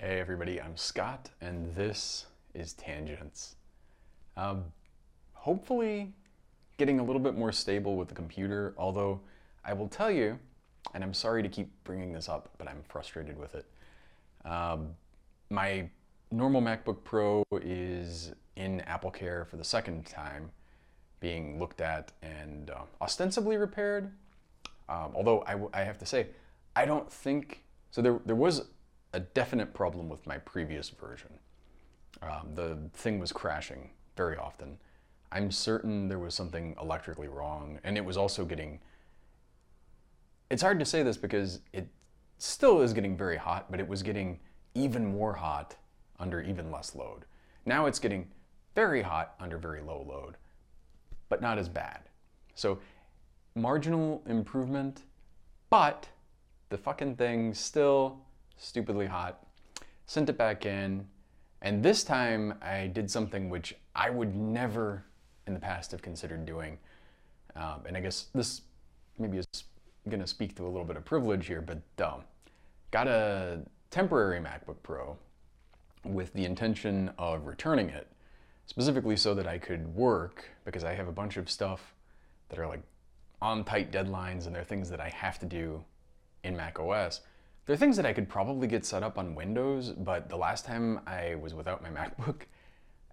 Hey everybody, I'm Scott, and this is Tangents. Um, hopefully, getting a little bit more stable with the computer, although I will tell you, and I'm sorry to keep bringing this up, but I'm frustrated with it. Um, my normal MacBook Pro is in Apple Care for the second time, being looked at and uh, ostensibly repaired. Um, although I, I have to say, I don't think so. There, there was a definite problem with my previous version. Um, the thing was crashing very often. I'm certain there was something electrically wrong, and it was also getting. It's hard to say this because it still is getting very hot, but it was getting even more hot under even less load. Now it's getting very hot under very low load, but not as bad. So, marginal improvement, but the fucking thing still stupidly hot. Sent it back in, and this time I did something which I would never in the past have considered doing. Um, and I guess this maybe is going to speak to a little bit of privilege here, but um, got a temporary MacBook Pro with the intention of returning it, specifically so that I could work because I have a bunch of stuff that are like on tight deadlines and they're things that I have to do in Mac OS. There are things that I could probably get set up on Windows, but the last time I was without my MacBook,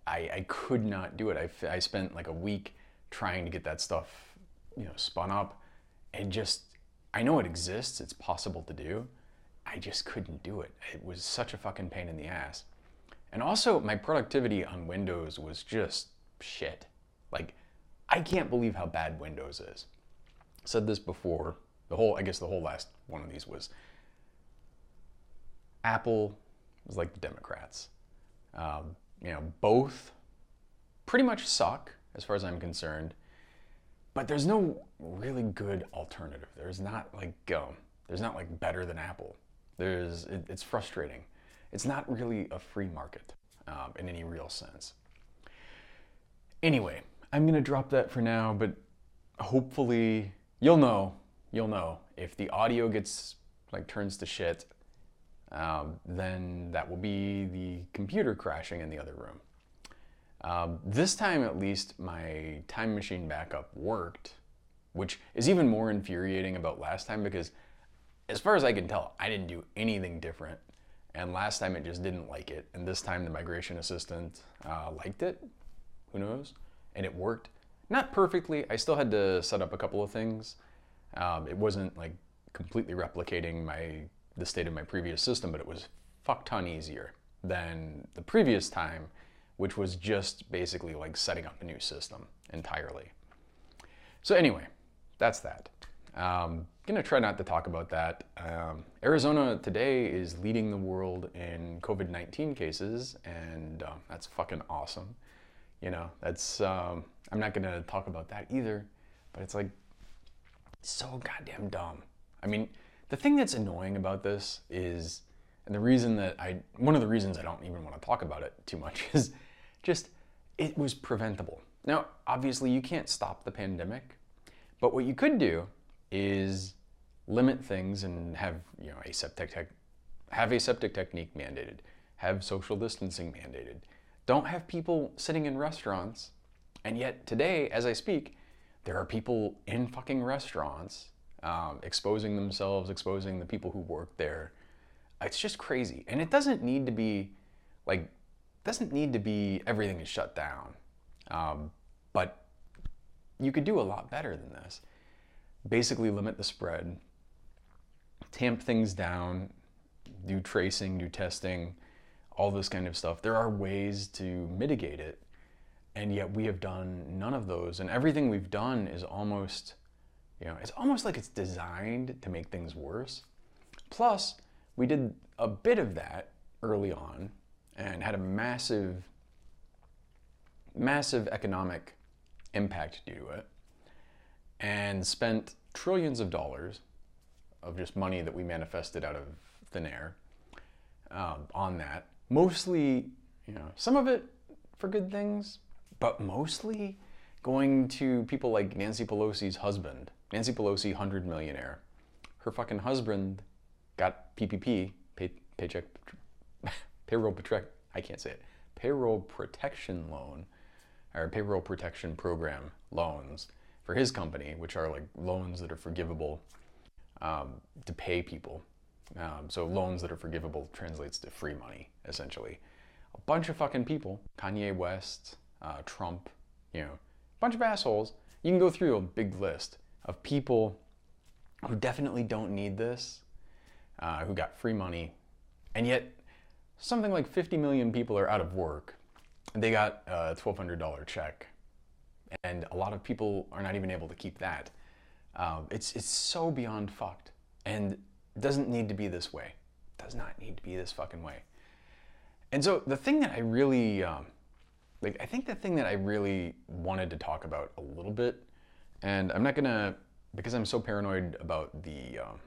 I, I could not do it. I, I spent like a week trying to get that stuff, you know, spun up. And just, I know it exists, it's possible to do. I just couldn't do it. It was such a fucking pain in the ass. And also, my productivity on Windows was just shit. Like, I can't believe how bad Windows is. I said this before. The whole, I guess the whole last one of these was Apple was like the Democrats. Um, you know, both pretty much suck as far as I'm concerned, but there's no really good alternative. There's not like, um, there's not like better than Apple. There's, it, it's frustrating. It's not really a free market um, in any real sense. Anyway, I'm gonna drop that for now, but hopefully you'll know, you'll know if the audio gets like turns to shit um, then that will be the computer crashing in the other room. Um, this time, at least, my time machine backup worked, which is even more infuriating about last time because, as far as I can tell, I didn't do anything different. And last time it just didn't like it. And this time the migration assistant uh, liked it. Who knows? And it worked. Not perfectly. I still had to set up a couple of things. Um, it wasn't like completely replicating my the state of my previous system, but it was fuck ton easier than the previous time, which was just basically like setting up a new system entirely. So anyway, that's that. Um, gonna try not to talk about that. Um, Arizona today is leading the world in COVID-19 cases, and um, that's fucking awesome. You know, that's um, I'm not gonna talk about that either, but it's like so goddamn dumb. I mean, the thing that's annoying about this is, and the reason that I, one of the reasons I don't even want to talk about it too much is just it was preventable. Now, obviously, you can't stop the pandemic, but what you could do is limit things and have you know aseptic tech, have aseptic technique mandated, have social distancing mandated. Don't have people sitting in restaurants, and yet today, as I speak, there are people in fucking restaurants um, exposing themselves, exposing the people who work there. It's just crazy. And it doesn't need to be like, doesn't need to be everything is shut down. Um, but you could do a lot better than this. Basically, limit the spread, tamp things down, do tracing, do testing, all this kind of stuff. There are ways to mitigate it, and yet we have done none of those. And everything we've done is almost you know, it's almost like it's designed to make things worse. Plus, we did a bit of that early on and had a massive, massive economic impact due to it and spent trillions of dollars of just money that we manifested out of thin air um, on that. Mostly, you know, some of it for good things, but mostly going to people like Nancy Pelosi's husband Nancy Pelosi, 100 millionaire. Her fucking husband got PPP, pay, paycheck payroll protect I can't say it payroll protection loan or payroll protection program loans for his company, which are like loans that are forgivable um, to pay people. Um, so loans that are forgivable translates to free money essentially. A bunch of fucking people, Kanye West, uh, Trump, you know, a bunch of assholes. You can go through a big list of people who definitely don't need this, uh, who got free money, and yet something like 50 million people are out of work. They got a $1,200 check, and a lot of people are not even able to keep that. Um, it's, it's so beyond fucked, and doesn't need to be this way. Does not need to be this fucking way. And so the thing that I really, um, like, I think the thing that I really wanted to talk about a little bit, and I'm not gonna, because I'm so paranoid about the, um,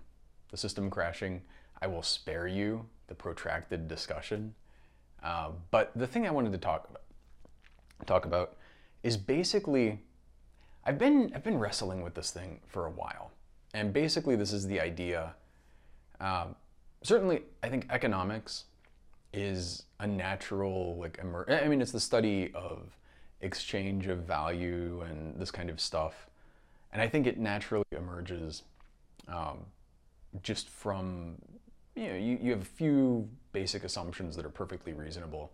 the system crashing, I will spare you the protracted discussion. Uh, but the thing I wanted to talk about, talk about is basically, I've been I've been wrestling with this thing for a while, and basically this is the idea. Um, certainly, I think economics is a natural like I mean, it's the study of exchange of value and this kind of stuff, and I think it naturally emerges um, just from you know, you, you have a few basic assumptions that are perfectly reasonable,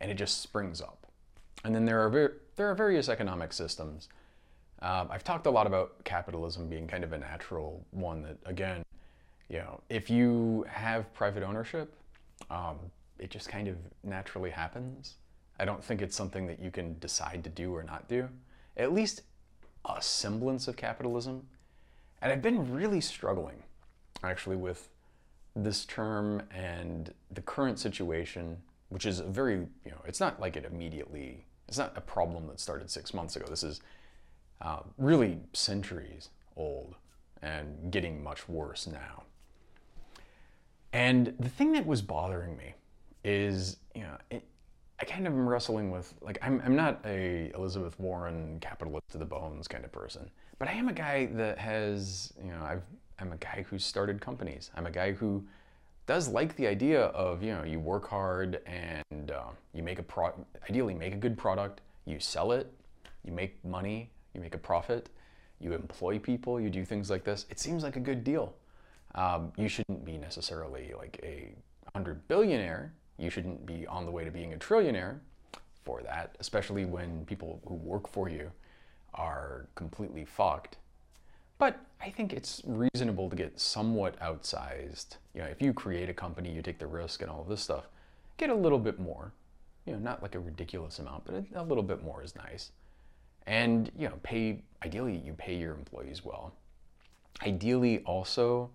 and it just springs up. And then there are ver- there are various economic systems. Um, I've talked a lot about capitalism being kind of a natural one that, again, you know, if you have private ownership, um, it just kind of naturally happens. I don't think it's something that you can decide to do or not do. At least a semblance of capitalism. And I've been really struggling, actually, with this term and the current situation, which is a very, you know, it's not like it immediately, it's not a problem that started six months ago. This is uh, really centuries old and getting much worse now. And the thing that was bothering me is, you know, it, I kind of am wrestling with, like, I'm, I'm not a Elizabeth Warren capitalist to the bones kind of person, but I am a guy that has, you know, I've I'm a guy who started companies. I'm a guy who does like the idea of you know you work hard and uh, you make a pro ideally make a good product you sell it you make money you make a profit you employ people you do things like this it seems like a good deal um, you shouldn't be necessarily like a hundred billionaire you shouldn't be on the way to being a trillionaire for that especially when people who work for you are completely fucked but I think it's reasonable to get somewhat outsized. You know, if you create a company, you take the risk and all of this stuff, get a little bit more. You know, not like a ridiculous amount, but a, a little bit more is nice. And, you know, pay, ideally, you pay your employees well. Ideally, also,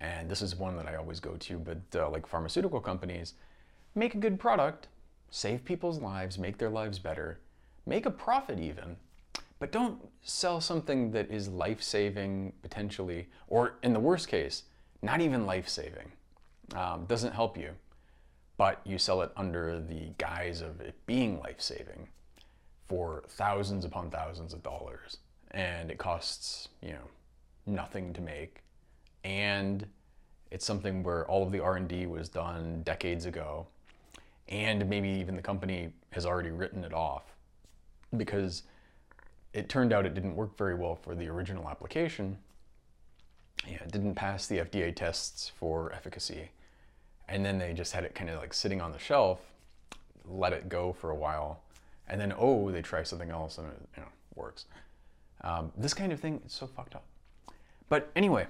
and this is one that I always go to, but uh, like pharmaceutical companies, make a good product, save people's lives, make their lives better, make a profit even, but don't sell something that is life saving potentially, or in the worst case, not even life saving. Um, doesn't help you, but you sell it under the guise of it being life saving for thousands upon thousands of dollars, and it costs you know nothing to make, and it's something where all of the R&D was done decades ago, and maybe even the company has already written it off because it turned out it didn't work very well for the original application. Yeah, it didn't pass the FDA tests for efficacy. And then they just had it kind of like sitting on the shelf, let it go for a while, and then oh, they try something else and it you know, works. Um, this kind of thing is so fucked up. But anyway,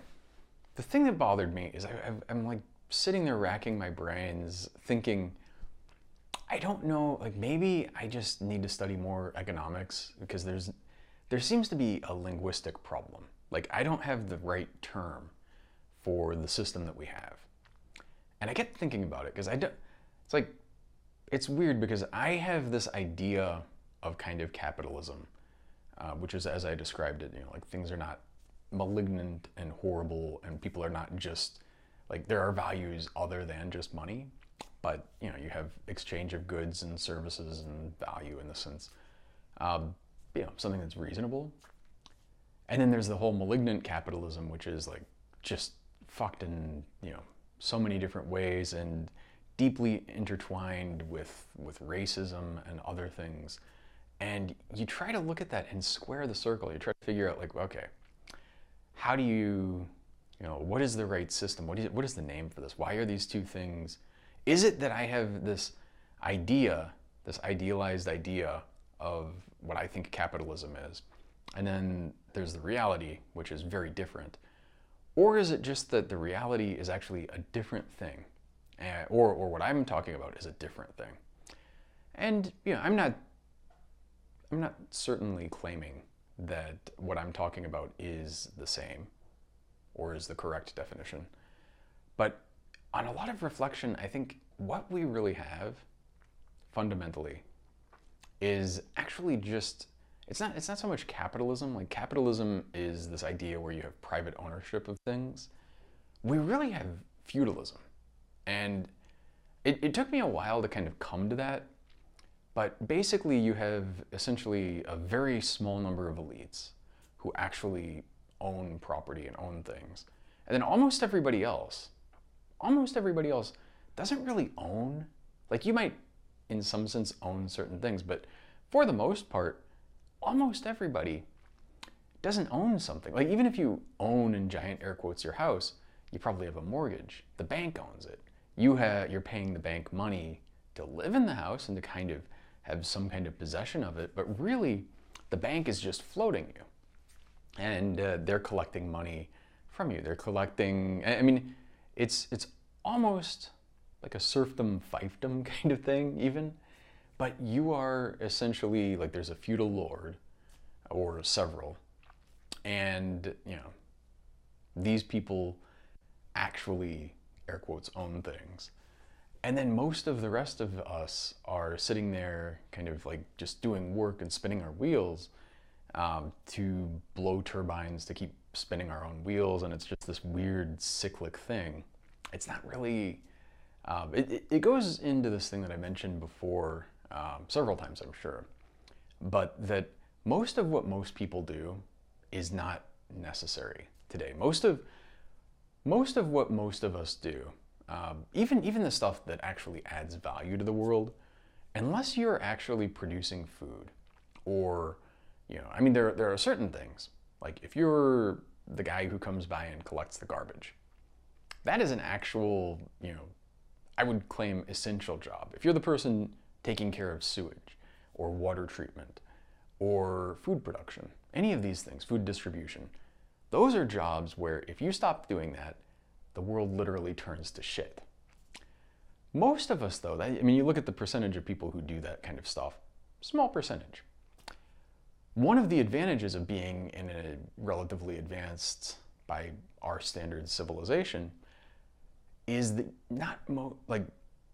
the thing that bothered me is I, I'm like sitting there racking my brains, thinking, I don't know, like maybe I just need to study more economics because there's there seems to be a linguistic problem. Like, I don't have the right term for the system that we have. And I get thinking about it because I don't, it's like, it's weird because I have this idea of kind of capitalism, uh, which is as I described it, you know, like things are not malignant and horrible and people are not just, like, there are values other than just money, but, you know, you have exchange of goods and services and value in the sense. Um, you know, something that's reasonable. And then there's the whole malignant capitalism, which is like just fucked in, you know, so many different ways and deeply intertwined with, with racism and other things. And you try to look at that and square the circle. You try to figure out, like, okay, how do you, you know, what is the right system? What is, what is the name for this? Why are these two things? Is it that I have this idea, this idealized idea of what I think capitalism is? And then there's the reality, which is very different. Or is it just that the reality is actually a different thing? Uh, or, or what I'm talking about is a different thing. And you know, I'm not I'm not certainly claiming that what I'm talking about is the same or is the correct definition. But on a lot of reflection, I think what we really have fundamentally is actually just it's not it's not so much capitalism. Like capitalism is this idea where you have private ownership of things. We really have feudalism. And it, it took me a while to kind of come to that but basically, you have essentially a very small number of elites who actually own property and own things. And then almost everybody else, almost everybody else doesn't really own. Like you might, in some sense, own certain things, but for the most part, almost everybody doesn't own something. Like even if you own in giant air quotes your house, you probably have a mortgage. The bank owns it. You have you're paying the bank money to live in the house and to kind of have some kind of possession of it, but really the bank is just floating you. And uh, they're collecting money from you. They're collecting, I mean, it's, it's almost like a serfdom fiefdom kind of thing, even. But you are essentially like there's a feudal lord or several. And, you know, these people actually, air quotes, own things. And then most of the rest of us are sitting there, kind of like just doing work and spinning our wheels um, to blow turbines to keep spinning our own wheels. And it's just this weird cyclic thing. It's not really, um, it, it goes into this thing that I mentioned before um, several times, I'm sure, but that most of what most people do is not necessary today. Most of, most of what most of us do um, even even the stuff that actually adds value to the world, unless you're actually producing food, or you know, I mean, there there are certain things like if you're the guy who comes by and collects the garbage, that is an actual you know, I would claim essential job. If you're the person taking care of sewage or water treatment or food production, any of these things, food distribution, those are jobs where if you stop doing that, the world literally turns to shit. Most of us, though, I mean, you look at the percentage of people who do that kind of stuff, small percentage. One of the advantages of being in a relatively advanced, by our standards, civilization is that not mo- like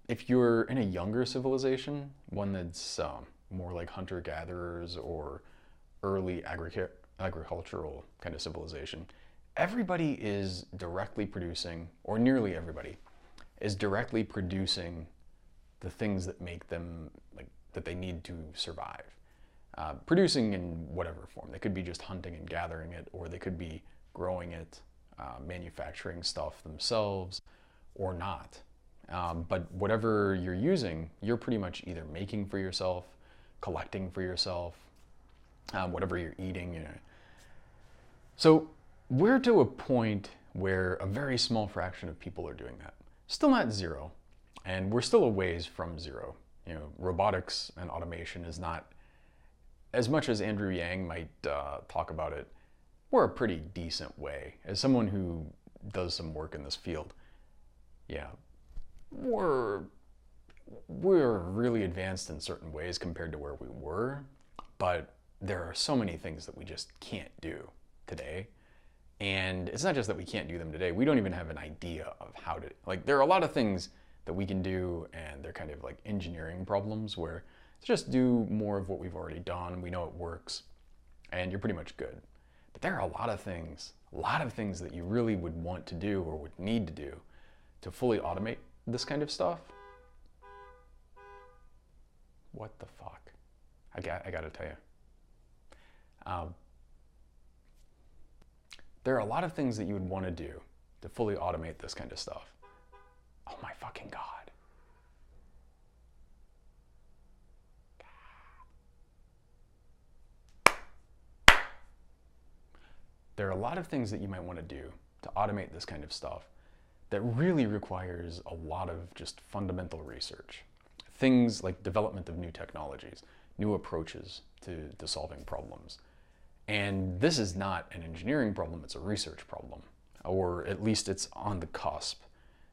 if you're in a younger civilization, one that's um, more like hunter gatherers or early agri- agricultural kind of civilization, everybody is directly producing, or nearly everybody, is directly producing the things that make them like that they need to survive. Uh, producing in whatever form. They could be just hunting and gathering it, or they could be growing it, uh, manufacturing stuff themselves, or not. Um, but whatever you're using, you're pretty much either making for yourself, collecting for yourself, um, whatever you're eating. You know. So we're to a point where a very small fraction of people are doing that. Still not zero, and we're still a ways from zero. You know, robotics and automation is not as much as Andrew Yang might uh, talk about it. We're a pretty decent way. As someone who does some work in this field, yeah, we're we're really advanced in certain ways compared to where we were, but there are so many things that we just can't do today and it's not just that we can't do them today, we don't even have an idea of how to, like, there are a lot of things that we can do, and they're kind of like engineering problems where just do more of what we've already done, we know it works, and you're pretty much good. But there are a lot of things, a lot of things that you really would want to do or would need to do to fully automate this kind of stuff. What the fuck? I got, I gotta tell you. Um, there are a lot of things that you would want to do to fully automate this kind of stuff. Oh my fucking God. There are a lot of things that you might want to do to automate this kind of stuff that really requires a lot of just fundamental research. Things like development of new technologies, new approaches to, to solving problems. And this is not an engineering problem, it's a research problem, or at least it's on the cusp.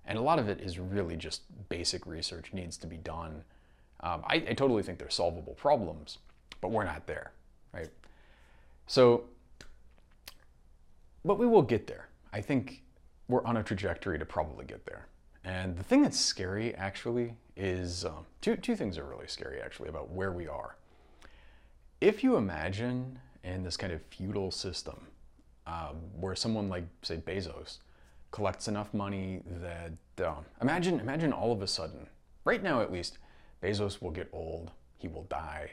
And a lot of it is really just basic research needs to be done. Um, I, I totally think they're solvable problems, but we're not there, right? So, but we will get there. I think we're on a trajectory to probably get there. And the thing that's scary, actually, is um, two, two things are really scary, actually, about where we are. If you imagine in this kind of feudal system um, where someone like, say, Bezos collects enough money that, um, imagine, imagine all of a sudden, right now at least, Bezos will get old, he will die,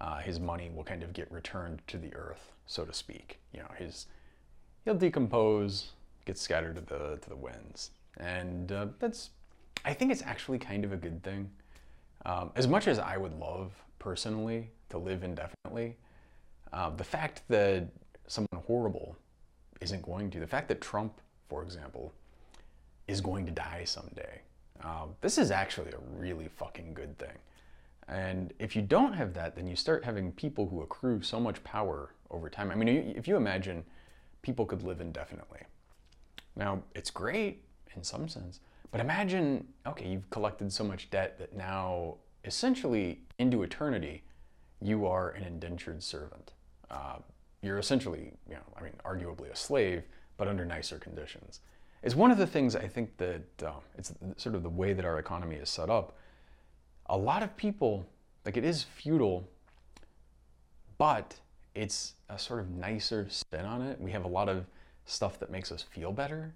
uh, his money will kind of get returned to the earth, so to speak. You know, his, he'll decompose, get scattered to the, to the winds. And uh, that's, I think it's actually kind of a good thing. Um, as much as I would love personally to live indefinitely, uh, the fact that someone horrible isn't going to, the fact that Trump, for example, is going to die someday, um, this is actually a really fucking good thing. And if you don't have that, then you start having people who accrue so much power over time. I mean, if you imagine people could live indefinitely, now, it's great in some sense, but imagine, okay, you've collected so much debt that now, essentially, into eternity, you are an indentured servant. Uh, you're essentially, you know, I mean, arguably a slave, but under nicer conditions. It's one of the things I think that uh, it's sort of the way that our economy is set up. A lot of people, like it is feudal, but it's a sort of nicer spin on it. We have a lot of stuff that makes us feel better.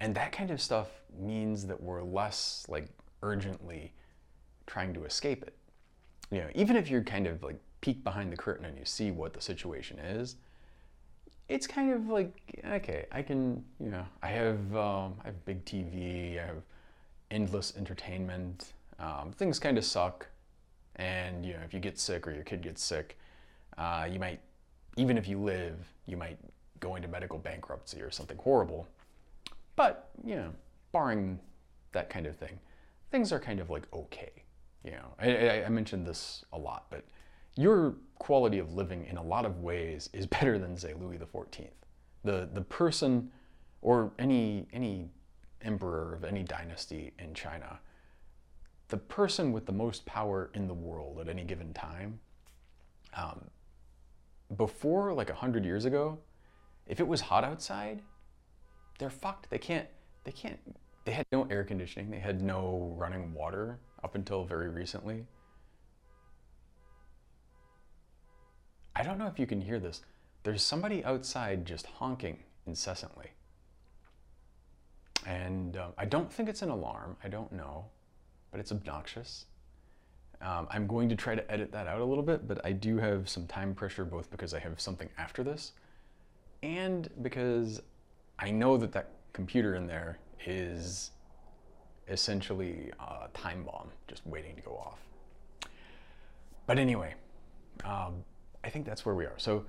And that kind of stuff means that we're less like urgently trying to escape it. You know, even if you're kind of like peek behind the curtain and you see what the situation is, it's kind of like okay, I can you know I have um, I have big TV, I have endless entertainment. Um, things kind of suck, and you know if you get sick or your kid gets sick, uh, you might even if you live, you might go into medical bankruptcy or something horrible. But, you know, barring that kind of thing, things are kind of like okay. You know, I, I, mentioned this a lot, but your quality of living in a lot of ways is better than, say, Louis XIV. The, the person or any, any emperor of any dynasty in China, the person with the most power in the world at any given time, um, before like a hundred years ago, if it was hot outside, they're fucked. They can't, they can't, they had no air conditioning. They had no running water up until very recently. I don't know if you can hear this. There's somebody outside just honking incessantly. And um, I don't think it's an alarm. I don't know, but it's obnoxious. Um, I'm going to try to edit that out a little bit, but I do have some time pressure both because I have something after this and because I know that that computer in there is essentially a time bomb just waiting to go off. But anyway, um, I think that's where we are. So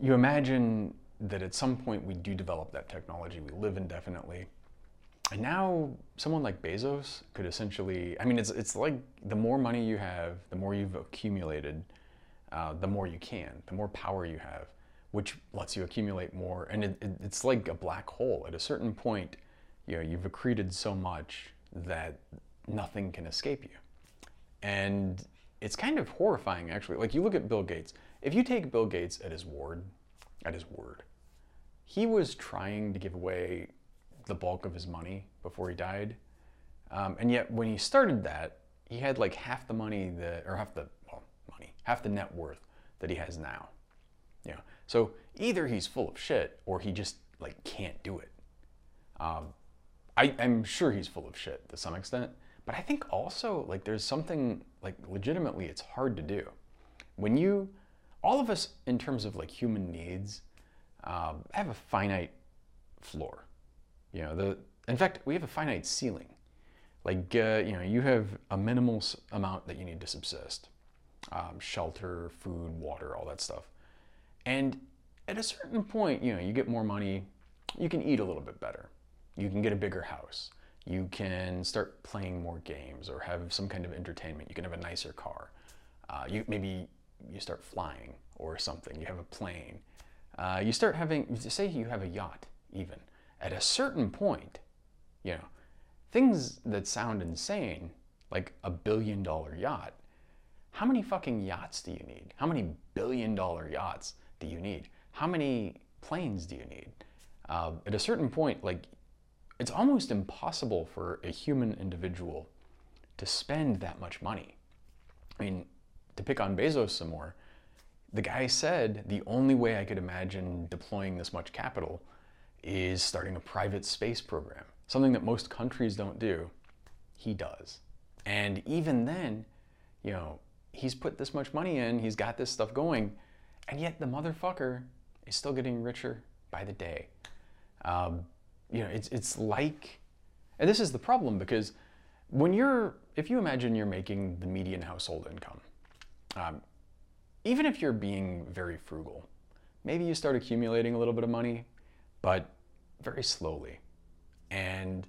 you imagine that at some point we do develop that technology, we live indefinitely. And now someone like Bezos could essentially, I mean, it's, it's like the more money you have, the more you've accumulated, uh, the more you can, the more power you have which lets you accumulate more. And it, it, it's like a black hole. At a certain point, you know, you've accreted so much that nothing can escape you. And it's kind of horrifying, actually. Like you look at Bill Gates. If you take Bill Gates at his word, at his word, he was trying to give away the bulk of his money before he died. Um, and yet, when he started that, he had like half the money that, or half the well, money, half the net worth that he has now. You know, so either he's full of shit or he just like can't do it. Um, I, I'm sure he's full of shit to some extent, but I think also like there's something like legitimately it's hard to do. When you, all of us in terms of like human needs, um, have a finite floor. You know, the in fact we have a finite ceiling. Like uh, you know, you have a minimal amount that you need to subsist, um, shelter, food, water, all that stuff. And at a certain point, you know, you get more money, you can eat a little bit better. You can get a bigger house. You can start playing more games or have some kind of entertainment. You can have a nicer car. Uh, you maybe you start flying or something. You have a plane. Uh, you start having, say, you have a yacht. Even at a certain point, you know, things that sound insane, like a billion dollar yacht. How many fucking yachts do you need? How many billion dollar yachts do you need? How many planes do you need? Uh, at a certain point, like, it's almost impossible for a human individual to spend that much money. I mean, to pick on Bezos some more, the guy said the only way I could imagine deploying this much capital is starting a private space program, something that most countries don't do. He does. And even then, you know, he's put this much money in, he's got this stuff going, and yet the motherfucker is still getting richer by the day. Um, you know, it's, it's like, and this is the problem because when you're, if you imagine you're making the median household income, um, even if you're being very frugal, maybe you start accumulating a little bit of money, but very slowly. And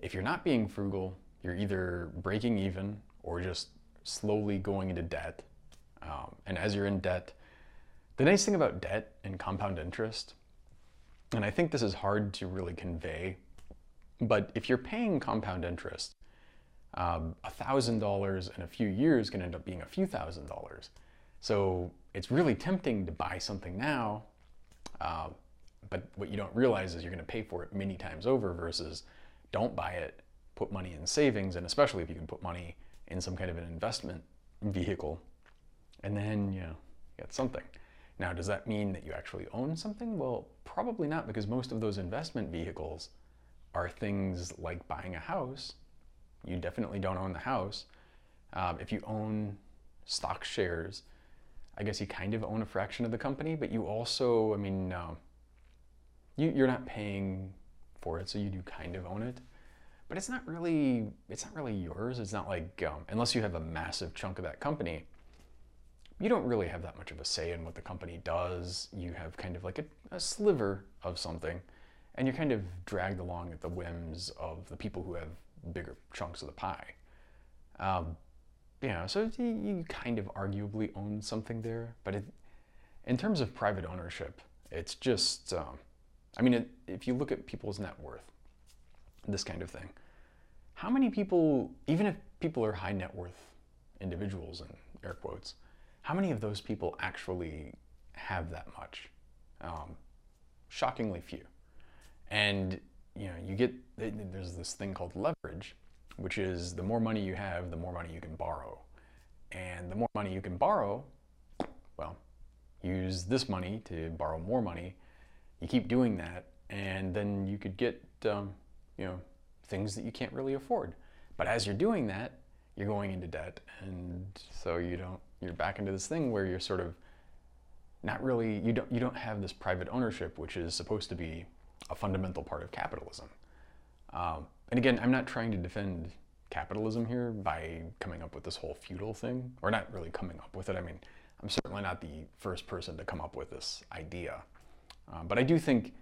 if you're not being frugal, you're either breaking even or just slowly going into debt. Um, and as you're in debt, the nice thing about debt and compound interest, and I think this is hard to really convey, but if you're paying compound interest, um, a thousand dollars in a few years can end up being a few thousand dollars. So it's really tempting to buy something now, uh, but what you don't realize is you're going to pay for it many times over versus don't buy it, put money in savings, and especially if you can put money in some kind of an investment vehicle, and then you know, get something. Now, does that mean that you actually own something? Well, probably not, because most of those investment vehicles are things like buying a house. You definitely don't own the house. Um, if you own stock shares, I guess you kind of own a fraction of the company, but you also, I mean, uh, you, you're not paying for it, so you do kind of own it. But it's not really, it's not really yours. It's not like, um, unless you have a massive chunk of that company, you don't really have that much of a say in what the company does. You have kind of like a, a sliver of something, and you're kind of dragged along at the whims of the people who have bigger chunks of the pie. Um, yeah, so you kind of arguably own something there, but it, in terms of private ownership, it's just, um, I mean, if you look at people's net worth, this kind of thing, how many people, even if people are high net worth individuals in air quotes, how many of those people actually have that much? Um, shockingly few. And you know, you get there's this thing called leverage, which is the more money you have, the more money you can borrow. And the more money you can borrow, well, use this money to borrow more money. You keep doing that, and then you could get, um, you know, things that you can't really afford. But as you're doing that, you're going into debt, and so you don't. You're back into this thing where you're sort of not really. You don't. You don't have this private ownership, which is supposed to be a fundamental part of capitalism. Um, and again, I'm not trying to defend capitalism here by coming up with this whole feudal thing, or not really coming up with it. I mean, I'm certainly not the first person to come up with this idea. Um, but I do think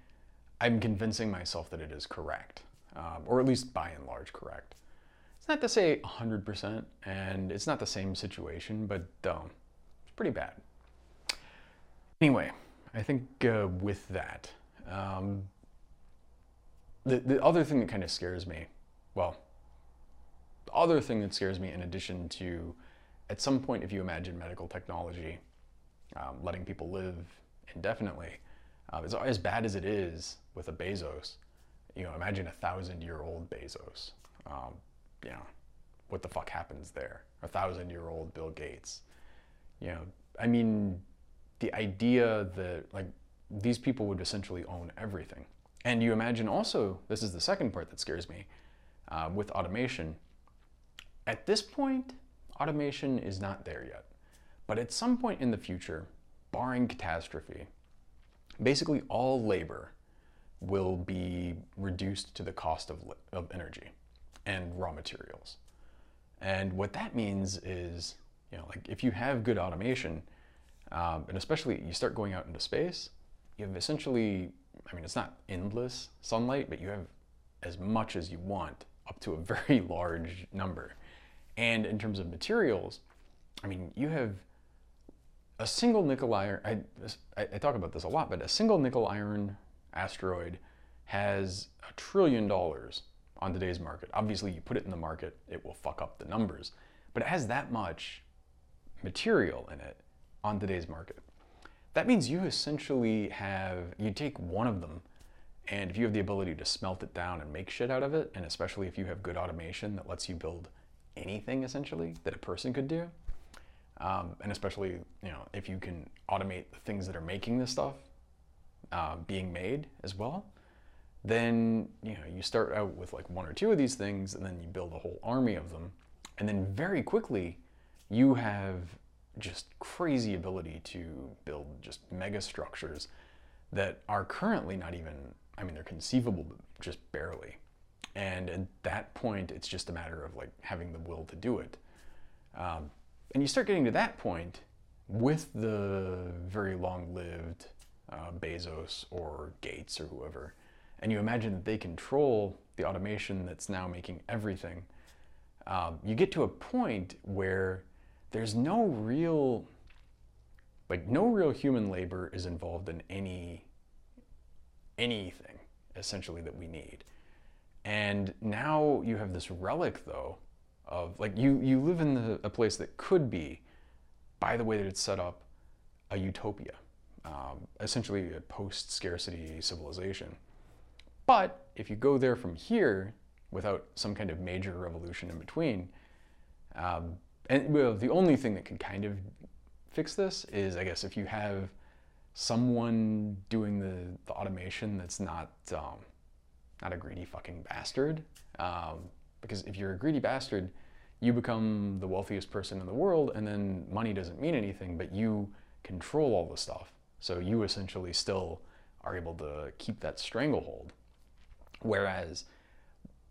I'm convincing myself that it is correct, um, or at least by and large correct. It's not to say 100%, and it's not the same situation, but um, it's pretty bad. Anyway, I think uh, with that, um, the, the other thing that kind of scares me, well, the other thing that scares me in addition to, at some point, if you imagine medical technology um, letting people live indefinitely, uh, as, as bad as it is with a Bezos, you know, imagine a thousand year old Bezos. Um, you know, what the fuck happens there? A thousand year old Bill Gates. You know, I mean, the idea that like these people would essentially own everything. And you imagine also, this is the second part that scares me, uh, with automation. At this point, automation is not there yet. But at some point in the future, barring catastrophe, basically all labor will be reduced to the cost of, of energy and raw materials. And what that means is, you know, like if you have good automation, um, and especially you start going out into space, you have essentially, I mean, it's not endless sunlight, but you have as much as you want up to a very large number. And in terms of materials, I mean, you have a single nickel iron, I, I, talk about this a lot, but a single nickel iron asteroid has a trillion dollars on today's market. Obviously, you put it in the market, it will fuck up the numbers, but it has that much material in it on today's market. That means you essentially have, you take one of them, and if you have the ability to smelt it down and make shit out of it, and especially if you have good automation that lets you build anything essentially that a person could do, um, and especially you know if you can automate the things that are making this stuff uh, being made as well, then you know you start out with like one or two of these things, and then you build a whole army of them, and then very quickly you have just crazy ability to build just mega structures that are currently not even I mean they're conceivable but just barely. And at that point, it's just a matter of like having the will to do it. Um, and you start getting to that point with the very long-lived uh, Bezos or Gates or whoever, and you imagine that they control the automation that's now making everything. Um, you get to a point where there's no real, like no real human labor is involved in any anything essentially that we need. And now you have this relic though of like you you live in the, a place that could be, by the way that it's set up, a utopia, um, essentially a post-scarcity civilization. But if you go there from here without some kind of major revolution in between, um, and well, the only thing that could kind of fix this is, I guess, if you have someone doing the, the automation that's not um, not a greedy fucking bastard. Um, because if you're a greedy bastard, you become the wealthiest person in the world, and then money doesn't mean anything, but you control all the stuff. So you essentially still are able to keep that stranglehold. Whereas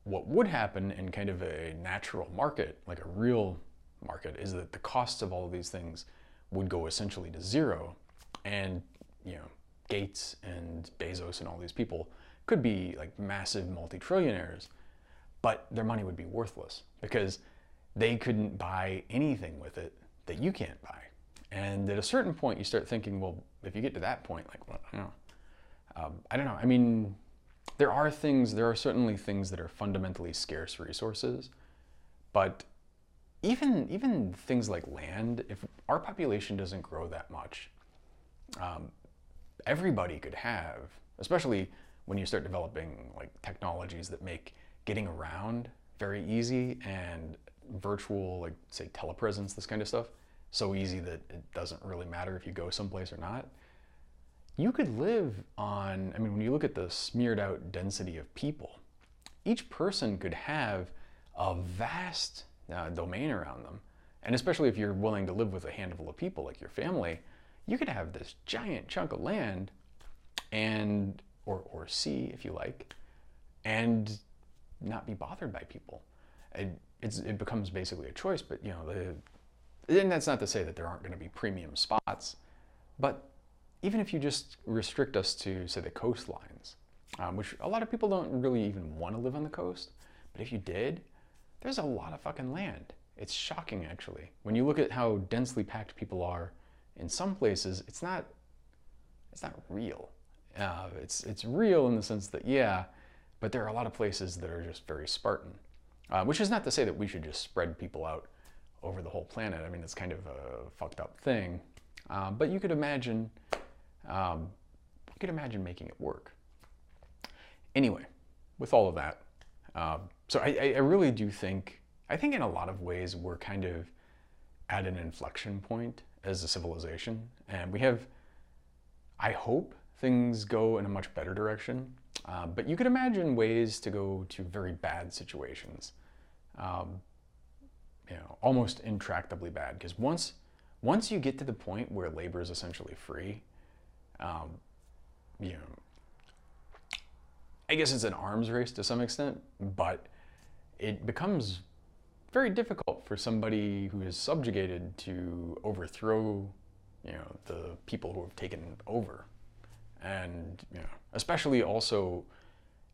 what would happen in kind of a natural market, like a real market, is that the costs of all of these things would go essentially to zero. And, you know, Gates and Bezos and all these people could be like massive multi-trillionaires, but their money would be worthless because they couldn't buy anything with it that you can't buy. And at a certain point, you start thinking, well, if you get to that point, like, well, I don't know. Um, I don't know. I mean, there are things, there are certainly things that are fundamentally scarce resources, but even even things like land, if our population doesn't grow that much, um, everybody could have, especially when you start developing like technologies that make getting around very easy and virtual, like say telepresence, this kind of stuff, so easy that it doesn't really matter if you go someplace or not. You could live on, I mean, when you look at the smeared out density of people, each person could have a vast uh, domain around them. And especially if you're willing to live with a handful of people like your family, you could have this giant chunk of land and or, or sea if you like, and not be bothered by people. It, it becomes basically a choice, but you know, the, and that's not to say that there aren't going to be premium spots, but even if you just restrict us to, say, the coastlines, um, which a lot of people don't really even want to live on the coast, but if you did, there's a lot of fucking land. It's shocking, actually. When you look at how densely packed people are in some places, it's not, it's not real. Uh, it's, it's real in the sense that, yeah, but there are a lot of places that are just very Spartan. Uh, which is not to say that we should just spread people out over the whole planet. I mean, it's kind of a fucked up thing. Uh, but you could imagine, um, you could imagine making it work. Anyway, with all of that, uh, so I, I really do think, I think in a lot of ways we're kind of at an inflection point as a civilization, and we have, I hope, things go in a much better direction. Uh, but you could imagine ways to go to very bad situations, um, you know, almost intractably bad. Because once, once you get to the point where labor is essentially free, um, you know, I guess it's an arms race to some extent, but it becomes very difficult for somebody who is subjugated to overthrow, you know, the people who have taken over and you know, especially also,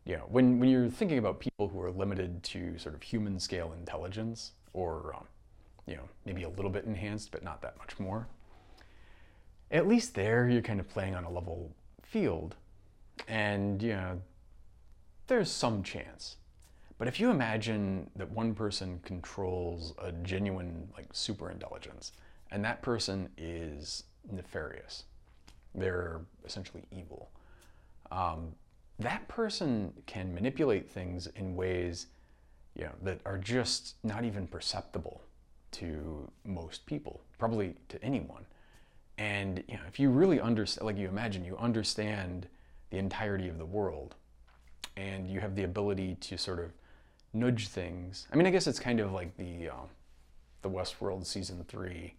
you know, when when you're thinking about people who are limited to sort of human scale intelligence, or um, you know, maybe a little bit enhanced, but not that much more. At least there, you're kind of playing on a level field, and you know, there's some chance. But if you imagine that one person controls a genuine like super intelligence, and that person is nefarious, they're essentially evil. Um, that person can manipulate things in ways you know, that are just not even perceptible to most people, probably to anyone. And you know, if you really understand, like you imagine, you understand the entirety of the world, and you have the ability to sort of nudge things. I mean, I guess it's kind of like the uh, the Westworld season three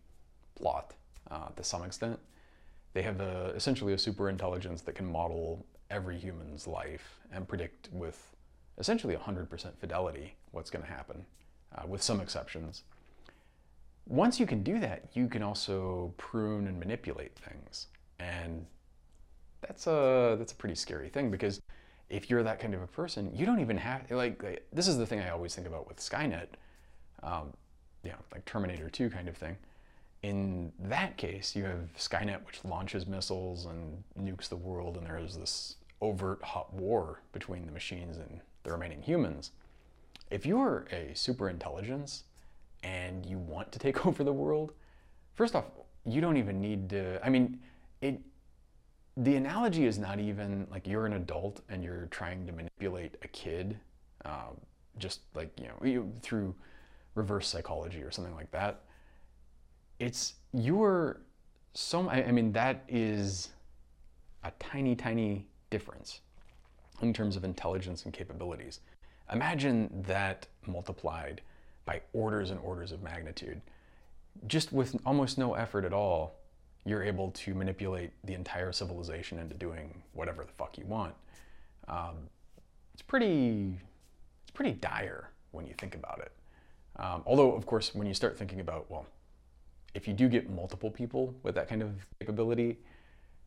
plot uh, to some extent. They have a, essentially a super intelligence that can model every human's life and predict with essentially 100% fidelity what's going to happen, uh, with some exceptions. Once you can do that, you can also prune and manipulate things, and that's a that's a pretty scary thing because if you're that kind of a person, you don't even have like, this is the thing I always think about with Skynet, um, you know, like Terminator 2 kind of thing. In that case, you have Skynet, which launches missiles and nukes the world, and there is this overt hot war between the machines and the remaining humans. If you're a super intelligence and you want to take over the world, first off, you don't even need to. I mean, it. The analogy is not even like you're an adult and you're trying to manipulate a kid, um, just like you know you, through reverse psychology or something like that. It's you're so. I, I mean, that is a tiny, tiny difference in terms of intelligence and capabilities. Imagine that multiplied by orders and orders of magnitude. Just with almost no effort at all, you're able to manipulate the entire civilization into doing whatever the fuck you want. Um, it's pretty, it's pretty dire when you think about it. Um, although, of course, when you start thinking about, well, if you do get multiple people with that kind of capability,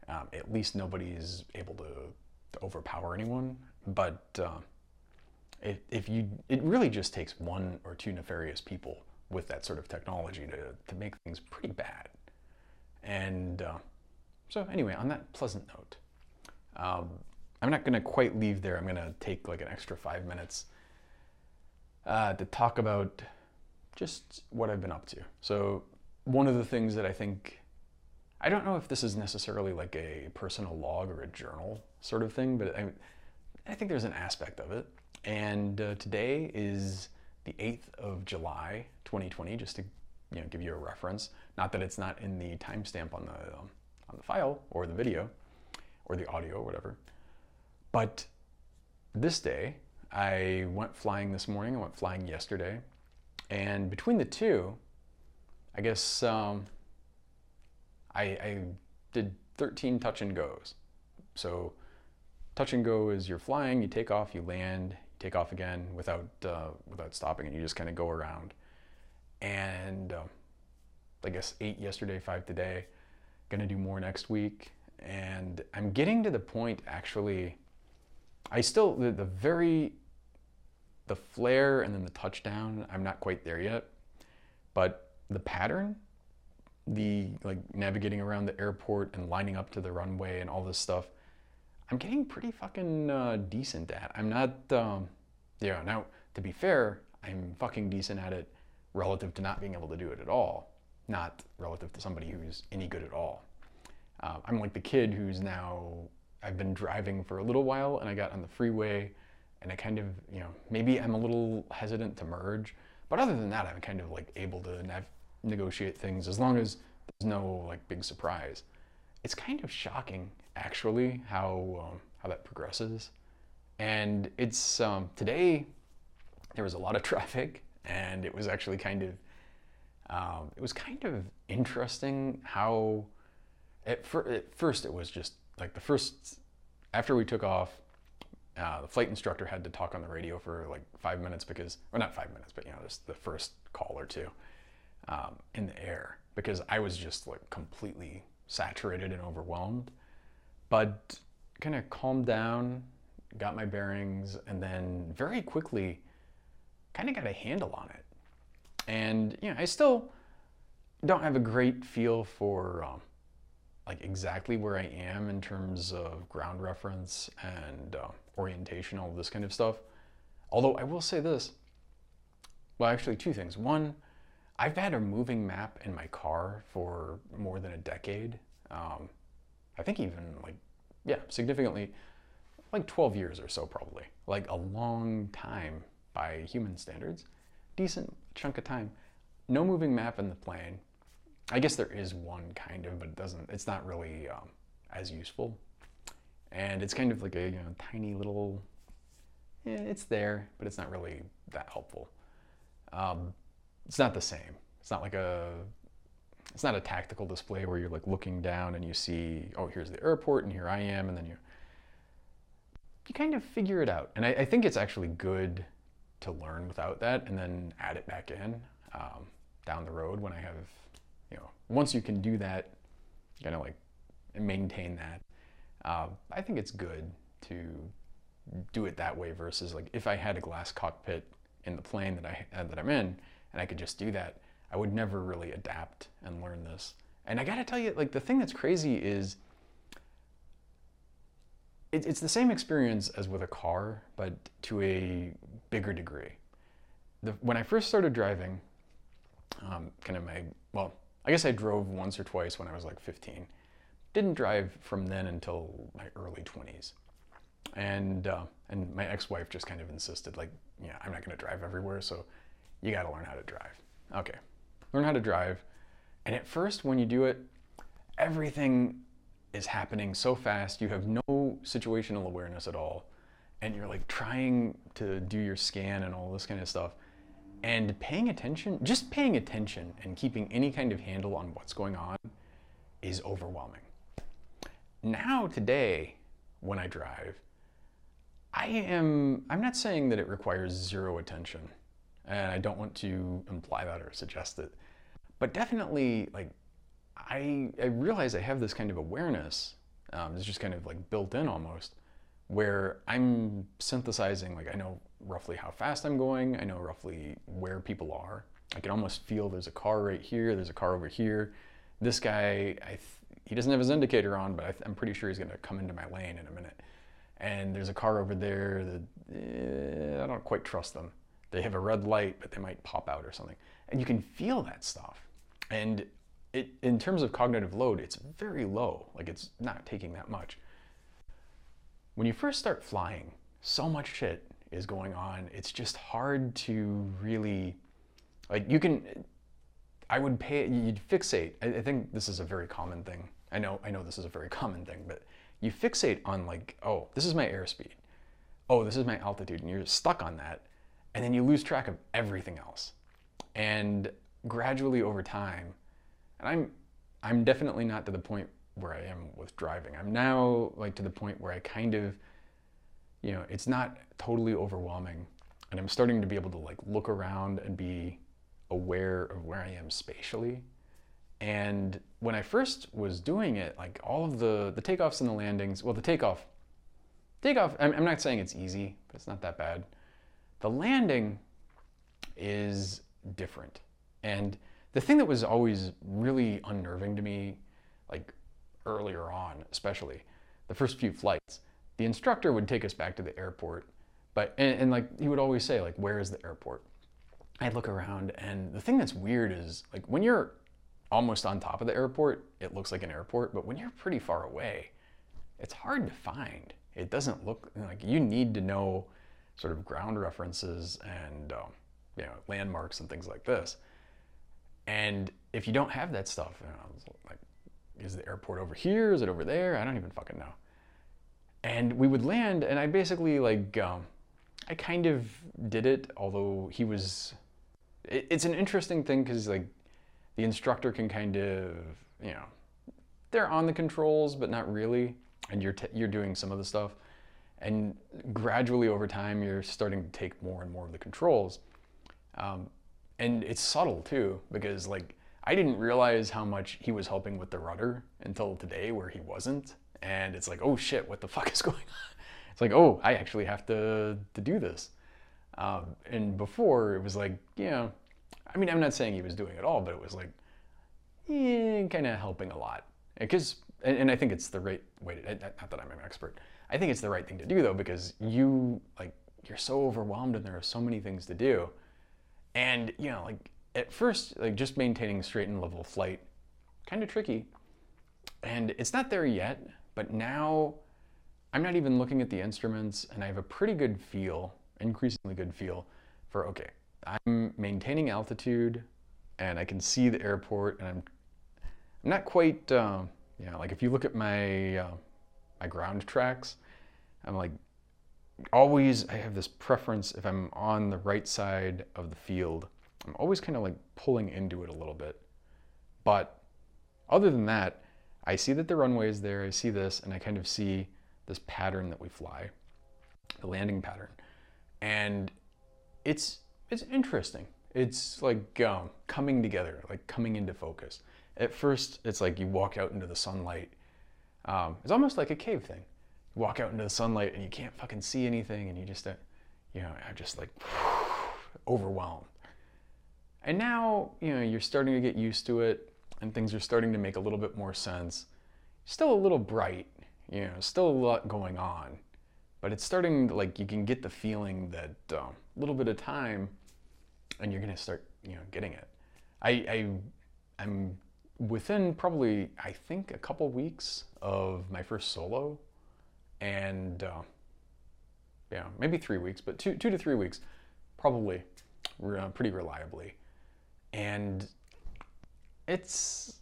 um, at least nobody's able to, to overpower anyone. But uh, if, if you, it really just takes one or two nefarious people with that sort of technology to, to make things pretty bad. And uh, so, anyway, on that pleasant note, um, I'm not going to quite leave there. I'm going to take like an extra five minutes uh, to talk about just what I've been up to. So, one of the things that I think, I don't know if this is necessarily like a personal log or a journal sort of thing, but I, I think there's an aspect of it. And uh, today is the 8th of July, 2020, just to you know, give you a reference. Not that it's not in the timestamp on the, um, on the file or the video or the audio or whatever. But this day, I went flying this morning, I went flying yesterday, and between the two, I guess um, I, I did 13 touch and goes. So touch and go is you're flying, you take off, you land, you take off again without uh, without stopping, and you just kind of go around. And uh, I guess eight yesterday, five today. Gonna do more next week, and I'm getting to the point actually. I still the, the very the flare and then the touchdown. I'm not quite there yet, but the pattern, the like navigating around the airport and lining up to the runway and all this stuff I'm getting pretty fucking uh, decent at. I'm not, um, you know, now to be fair, I'm fucking decent at it relative to not being able to do it at all, not relative to somebody who's any good at all. Uh, I'm like the kid who's now, I've been driving for a little while and I got on the freeway and I kind of, you know, maybe I'm a little hesitant to merge, but other than that, I'm kind of like able to negotiate things as long as there's no like big surprise. It's kind of shocking actually how um, how that progresses. And it's um, today there was a lot of traffic, and it was actually kind of um, it was kind of interesting how at, fir- at first it was just like the first after we took off. Uh, the flight instructor had to talk on the radio for like five minutes because, or not five minutes, but you know, just the first call or two um, in the air because I was just like completely saturated and overwhelmed. But kind of calmed down, got my bearings, and then very quickly kind of got a handle on it. And you know, I still don't have a great feel for um, like exactly where I am in terms of ground reference and uh, orientation, all this kind of stuff. Although I will say this, well, actually, two things. One, I've had a moving map in my car for more than a decade. Um, I think even like, yeah, significantly, like 12 years or so, probably. Like a long time by human standards. Decent chunk of time. No moving map in the plane. I guess there is one kind of, but it doesn't, it's not really um, as useful. And it's kind of like a you know, tiny little, yeah, it's there, but it's not really that helpful. Um, it's not the same. It's not like a, it's not a tactical display where you're like looking down and you see, oh, here's the airport and here I am, and then you, you kind of figure it out. And I, I think it's actually good to learn without that and then add it back in um, down the road when I have, once you can do that, kind of like maintain that. Uh, I think it's good to do it that way versus like if I had a glass cockpit in the plane that I uh, that I'm in and I could just do that, I would never really adapt and learn this. And I got to tell you, like the thing that's crazy is it, it's the same experience as with a car, but to a bigger degree. The, when I first started driving, um, kind of my, well, I guess I drove once or twice when I was like 15. Didn't drive from then until my early 20s. And, uh, and my ex-wife just kind of insisted, like, yeah, I'm not going to drive everywhere, so you got to learn how to drive. Okay, learn how to drive. And at first, when you do it, everything is happening so fast. You have no situational awareness at all. And you're like trying to do your scan and all this kind of stuff. And paying attention, just paying attention and keeping any kind of handle on what's going on is overwhelming. Now, today, when I drive, I am, I'm not saying that it requires zero attention. And I don't want to imply that or suggest it. But definitely, like, I, I realize I have this kind of awareness. Um, it's just kind of like built in almost, where I'm synthesizing, like, I know roughly how fast I'm going, I know roughly where people are. I can almost feel there's a car right here, there's a car over here. This guy, I he doesn't have his indicator on, but I am pretty sure he's going to come into my lane in a minute. And there's a car over there that eh, I don't quite trust them. They have a red light, but they might pop out or something. And you can feel that stuff. And it, in terms of cognitive load, it's very low. Like it's not taking that much. When you first start flying, so much shit is going on. It's just hard to really, like you can, I would pay, you'd fixate. I, I think this is a very common thing. I know, I know this is a very common thing, but you fixate on like, oh, this is my airspeed. Oh, this is my altitude. And you're stuck on that. And then you lose track of everything else. And gradually over time, and I'm I'm definitely not to the point where I am with driving. I'm now like to the point where I kind of you know, it's not totally overwhelming and I'm starting to be able to like look around and be aware of where I am spatially. And when I first was doing it, like all of the the takeoffs and the landings, well the takeoff takeoff I'm, I'm not saying it's easy, but it's not that bad. The landing is different. And the thing that was always really unnerving to me, like earlier on, especially the first few flights, the instructor would take us back to the airport, but and, and like he would always say, like, where is the airport? I'd look around, and the thing that's weird is like when you're almost on top of the airport, it looks like an airport, but when you're pretty far away, it's hard to find. It doesn't look like you need to know sort of ground references and um, you know landmarks and things like this. And if you don't have that stuff, you know, like, is the airport over here? Is it over there? I don't even fucking know. And we would land, and I basically like, um, I kind of did it, although he was. It, it's an interesting thing because like, the instructor can kind of, you know, they're on the controls, but not really, and you're you're doing some of the stuff, and gradually over time you're starting to take more and more of the controls. Um, and it's subtle too because like I didn't realize how much he was helping with the rudder until today where he wasn't and it's like, oh shit, what the fuck is going on? It's like, oh, I actually have to to do this. Um, and before it was like, you know, I mean, I'm not saying he was doing it all, but it was like, yeah, kind of helping a lot. Because, and, and I think it's the right way to, not that I'm an expert, I think it's the right thing to do though, because you, like, you're so overwhelmed and there are so many things to do. And, you know, like, at first, like, just maintaining straight and level flight, kind of tricky. And it's not there yet, but now I'm not even looking at the instruments and I have a pretty good feel, increasingly good feel for, okay, I'm maintaining altitude and I can see the airport and I'm, I'm not quite, uh, you know, like if you look at my, uh, my ground tracks, I'm like, always, I have this preference if I'm on the right side of the field, I'm always kind of like pulling into it a little bit. But other than that, I see that the runway is there, I see this, and I kind of see this pattern that we fly, the landing pattern. And it's it's interesting. It's like um, coming together, like coming into focus. At first, it's like you walk out into the sunlight. Um, it's almost like a cave thing. You walk out into the sunlight and you can't fucking see anything, and you just, uh, you know, I'm just like overwhelmed. And now, you know, you're starting to get used to it, and things are starting to make a little bit more sense. Still a little bright, you know, still a lot going on, but it's starting like you can get the feeling that a um, little bit of time and you're gonna start you know getting it i, I i'm within probably i think a couple weeks of my first solo and uh, yeah maybe three weeks but two two to three weeks probably uh, pretty reliably and it's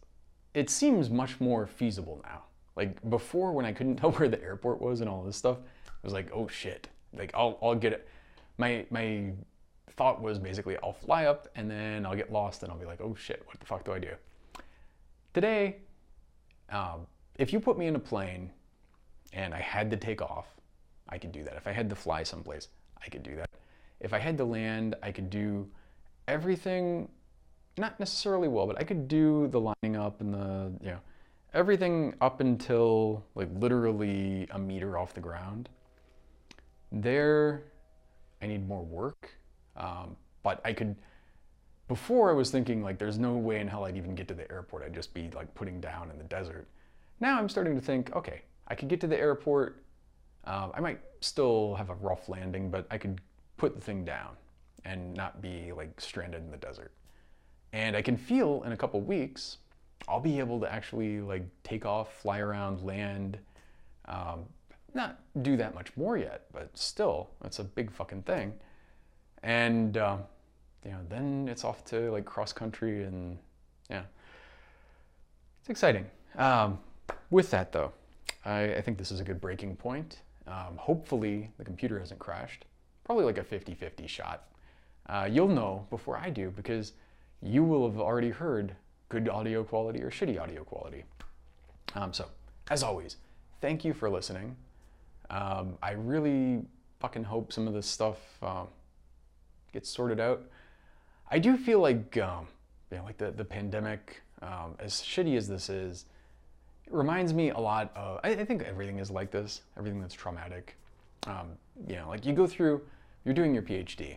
it seems much more feasible now like before when i couldn't tell where the airport was and all this stuff I was like oh shit like i'll, I'll get it my my thought was basically I'll fly up and then I'll get lost and I'll be like, oh shit, what the fuck do I do? Today, um, if you put me in a plane and I had to take off, I could do that. If I had to fly someplace, I could do that. If I had to land, I could do everything, not necessarily well, but I could do the lining up and the, you know, everything up until like literally a meter off the ground. There, I need more work um, but I could, before I was thinking like there's no way in hell I'd even get to the airport. I'd just be like putting down in the desert. Now I'm starting to think, okay, I could get to the airport. Uh, I might still have a rough landing, but I could put the thing down and not be like stranded in the desert. And I can feel in a couple weeks, I'll be able to actually like take off, fly around, land. Um, not do that much more yet, but still, it's a big fucking thing. And uh, you know then it's off to like cross country and yeah. It's exciting. Um, with that though I, I, think this is a good breaking point. Um, hopefully the computer hasn't crashed. Probably like a 50-50 shot. Uh, you'll know before i do because you will have already heard good audio quality or shitty audio quality um, so as always thank you for listening um, i really fucking hope some of this stuff uh, gets sorted out. I do feel like, um, you know, like the, the pandemic, um, as shitty as this is, it reminds me a lot of, I, I think everything is like this, everything that's traumatic. Um, you know, like you go through, you're doing your PhD,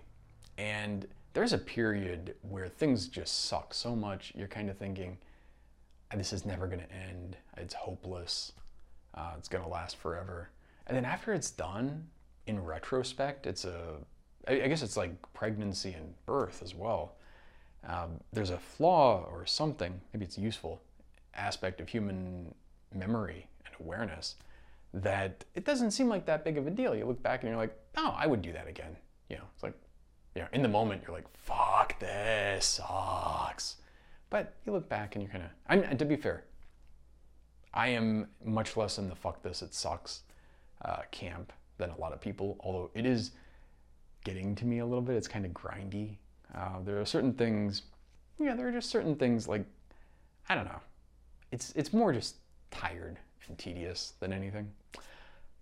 and there's a period where things just suck so much, you're kind of thinking, this is never going to end, it's hopeless, uh, it's going to last forever. And then after it's done, in retrospect, it's a I guess it's like pregnancy and birth as well. Um, there's a flaw or something, maybe it's useful, aspect of human memory and awareness that it doesn't seem like that big of a deal. You look back and you're like, oh, I would do that again. You know, it's like, you know, in the moment you're like, fuck, this sucks. But you look back and you're kind of, I'm, to be fair, I am much less in the fuck this, it sucks uh, camp than a lot of people, although it is getting to me a little bit. It's kind of grindy. Uh, there are certain things, yeah, there are just certain things like, I don't know. It's, it's more just tired and tedious than anything.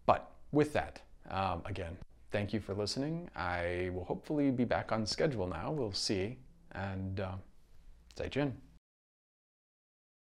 But with that, um, again, thank you for listening. I will hopefully be back on schedule now. We'll see. And uh, stay tuned.